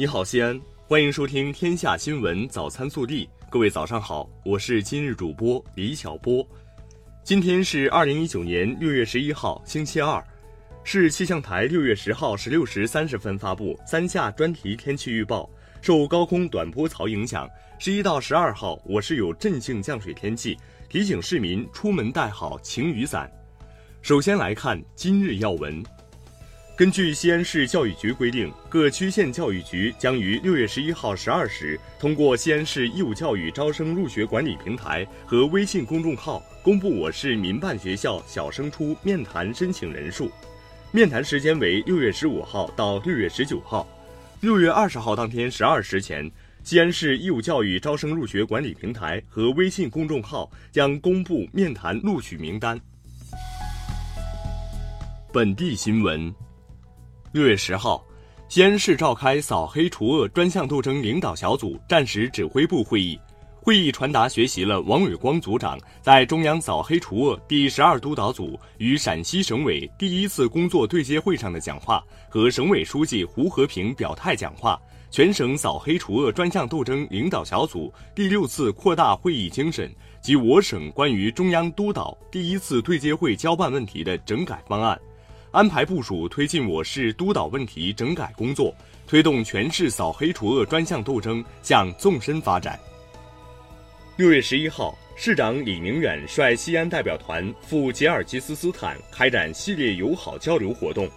你好，西安，欢迎收听《天下新闻早餐速递》。各位早上好，我是今日主播李小波。今天是二零一九年六月十一号，星期二，市气象台六月十号十六时三十分发布三下专题天气预报。受高空短波槽影响，十一到十二号我市有阵性降水天气，提醒市民出门带好晴雨伞。首先来看今日要闻。根据西安市教育局规定，各区县教育局将于六月十一号十二时通过西安市义务教育招生入学管理平台和微信公众号公布我市民办学校小升初面谈申请人数。面谈时间为六月十五号到六月十九号。六月二十号当天十二时前，西安市义务教育招生入学管理平台和微信公众号将公布面谈录取名单。本地新闻。六月十号，西安市召开扫黑除恶专项斗争领导小组战时指挥部会议。会议传达学习了王伟光组长在中央扫黑除恶第十二督导组与陕西省委第一次工作对接会上的讲话和省委书记胡和平表态讲话，全省扫黑除恶专项斗争领导小组第六次扩大会议精神及我省关于中央督导第一次对接会交办问题的整改方案。安排部署推进我市督导问题整改工作，推动全市扫黑除恶专项斗争向纵深发展。六月十一号，市长李明远率西安代表团赴吉尔吉斯斯坦开展系列友好交流活动。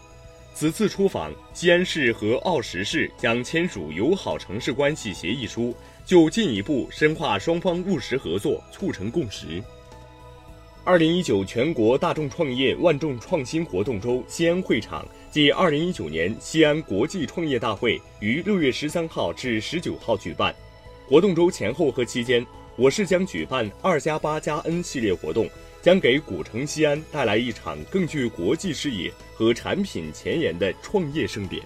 此次出访，西安市和奥什市将签署友好城市关系协议书，就进一步深化双方务实合作，促成共识。二零一九全国大众创业万众创新活动周西安会场暨二零一九年西安国际创业大会于六月十三号至十九号举办。活动周前后和期间，我市将举办“二加八加 N” 系列活动，将给古城西安带来一场更具国际视野和产品前沿的创业盛典。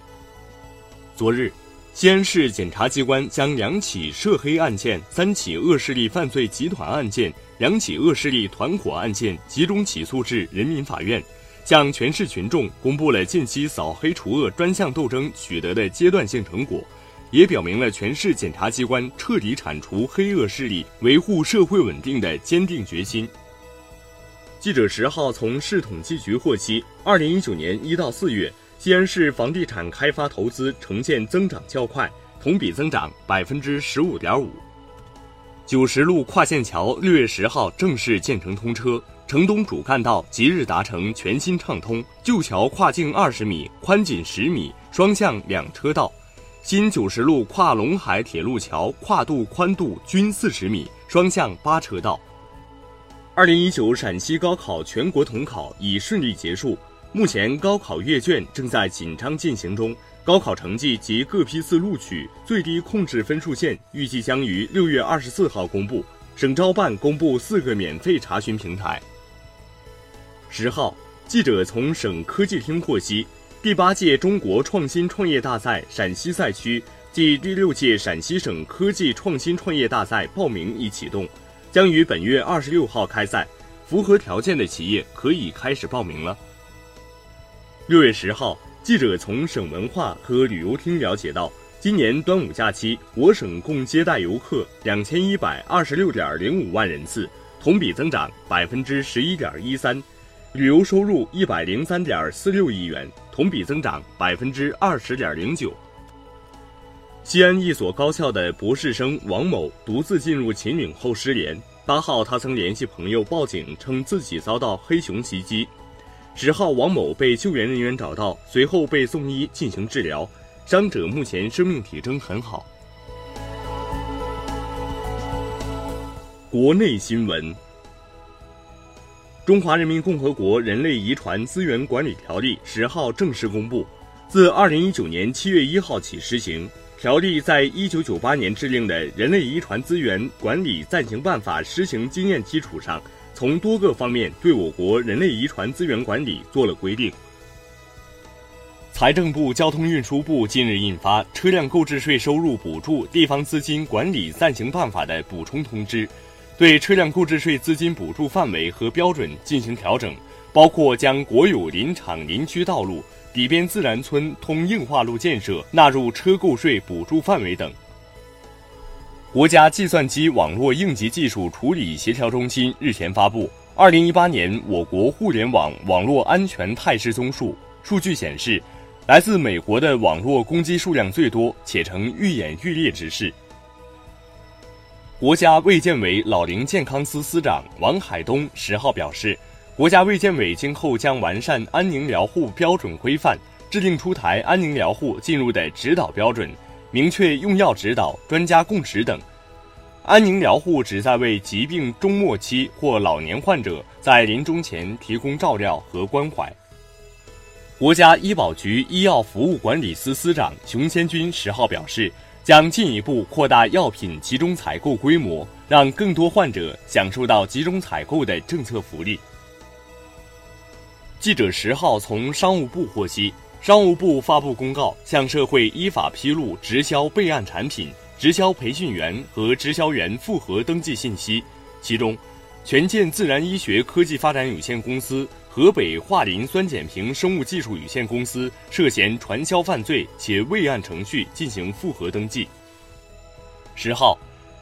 昨日。西安市检察机关将两起涉黑案件、三起恶势力犯罪集团案件、两起恶势力团伙案件集中起诉至人民法院，向全市群众公布了近期扫黑除恶专项斗争取得的阶段性成果，也表明了全市检察机关彻底铲除黑恶势力、维护社会稳定的坚定决心。记者十号从市统计局获悉，二零一九年一到四月。西安市房地产开发投资呈现增长较快，同比增长百分之十五点五。九十路跨线桥六月十号正式建成通车，城东主干道即日达成全新畅通，旧桥跨径二十米，宽仅十米，双向两车道；新九十路跨陇海铁路桥跨度宽度均四十米，双向八车道。二零一九陕西高考全国统考已顺利结束。目前高考阅卷正在紧张进行中，高考成绩及各批次录取最低控制分数线预计将于六月二十四号公布。省招办公布四个免费查询平台。十号，记者从省科技厅获悉，第八届中国创新创业大赛陕西赛区暨第六届陕西省科技创新创业大赛报名已启动，将于本月二十六号开赛，符合条件的企业可以开始报名了。六月十号，记者从省文化和旅游厅了解到，今年端午假期，我省共接待游客两千一百二十六点零五万人次，同比增长百分之十一点一三，旅游收入一百零三点四六亿元，同比增长百分之二十点零九。西安一所高校的博士生王某独自进入秦岭后失联，八号他曾联系朋友报警，称自己遭到黑熊袭击。十号，王某被救援人员找到，随后被送医进行治疗，伤者目前生命体征很好。国内新闻：中华人民共和国人类遗传资源管理条例十号正式公布，自二零一九年七月一号起施行。条例在一九九八年制定的《人类遗传资源管理暂行办法》施行经验基础上。从多个方面对我国人类遗传资源管理做了规定。财政部、交通运输部近日印发《车辆购置税收入补助地方资金管理暂行办法》的补充通知，对车辆购置税资金补助范围和标准进行调整，包括将国有林场林区道路、底边自然村通硬化路建设纳入车购税补助范围等。国家计算机网络应急技术处理协调中心日前发布《二零一八年我国互联网网络安全态势综述》，数据显示，来自美国的网络攻击数量最多，且呈愈演愈烈之势。国家卫健委老龄健康司司长王海东十号表示，国家卫健委今后将完善安宁疗护标准规范，制定出台安宁疗护进入的指导标准，明确用药指导、专家共识等。安宁疗护旨在为疾病中末期或老年患者在临终前提供照料和关怀。国家医保局医药服务管理司司长熊先军十号表示。将进一步扩大药品集中采购规模，让更多患者享受到集中采购的政策福利。记者十号从商务部获悉，商务部发布公告，向社会依法披露直销备案产品、直销培训员和直销员复核登记信息，其中，权健自然医学科技发展有限公司。河北桦林酸碱平生物技术有限公司涉嫌传销犯罪，且未按程序进行复核登记。十号，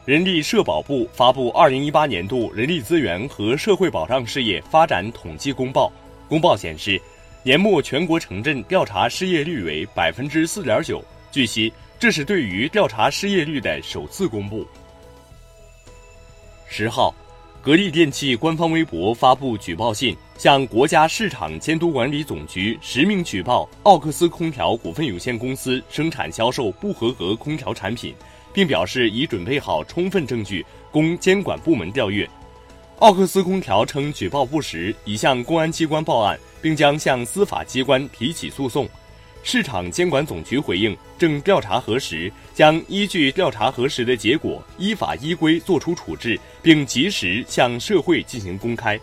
人力社保部发布二零一八年度人力资源和社会保障事业发展统计公报。公报显示，年末全国城镇调查失业率为百分之四点九。据悉，这是对于调查失业率的首次公布。十号。格力电器官方微博发布举报信，向国家市场监督管理总局实名举报奥克斯空调股份有限公司生产销售不合格空调产品，并表示已准备好充分证据供监管部门调阅。奥克斯空调称举报不实，已向公安机关报案，并将向司法机关提起诉讼。市场监管总局回应，正调查核实，将依据调查核实的结果，依法依规作出处置，并及时向社会进行公开。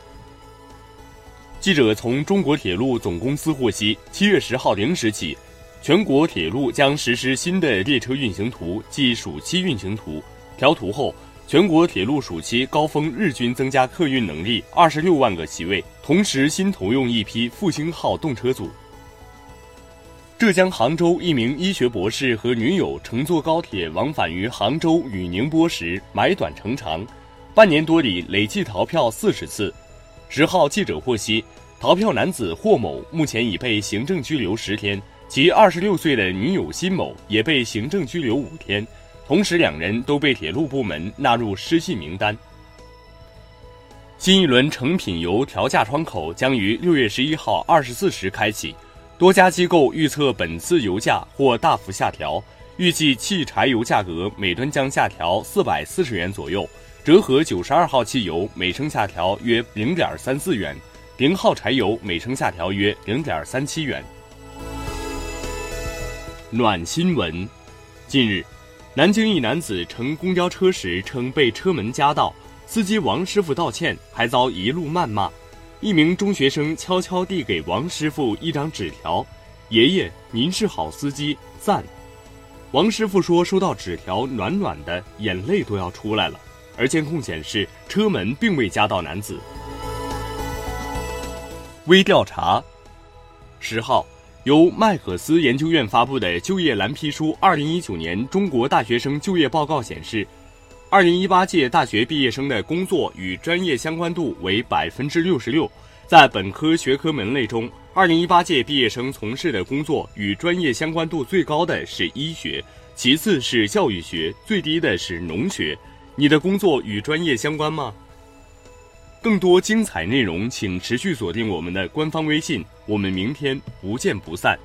记者从中国铁路总公司获悉，七月十号零时起，全国铁路将实施新的列车运行图，即暑期运行图。调图后，全国铁路暑期高峰日均增加客运能力二十六万个席位，同时新投用一批复兴号动车组。浙江杭州一名医学博士和女友乘坐高铁往返于杭州与宁波时买短乘长，半年多里累计逃票四十次。十号记者获悉，逃票男子霍某目前已被行政拘留十天，其二十六岁的女友辛某也被行政拘留五天，同时两人都被铁路部门纳入失信名单。新一轮成品油调价窗口将于六月十一号二十四时开启。多家机构预测本次油价或大幅下调，预计汽柴油价格每吨将下调四百四十元左右，折合九十二号汽油每升下调约零点三四元，零号柴油每升下调约零点三七元。暖新闻：近日，南京一男子乘公交车时称被车门夹到，司机王师傅道歉，还遭一路谩骂。一名中学生悄悄递给王师傅一张纸条：“爷爷，您是好司机，赞。”王师傅说：“收到纸条，暖暖的，眼泪都要出来了。”而监控显示，车门并未夹到男子。微调查：十号，由麦可思研究院发布的就业蓝皮书《二零一九年中国大学生就业报告》显示。二零一八届大学毕业生的工作与专业相关度为百分之六十六，在本科学科门类中，二零一八届毕业生从事的工作与专业相关度最高的是医学，其次是教育学，最低的是农学。你的工作与专业相关吗？更多精彩内容，请持续锁定我们的官方微信。我们明天不见不散。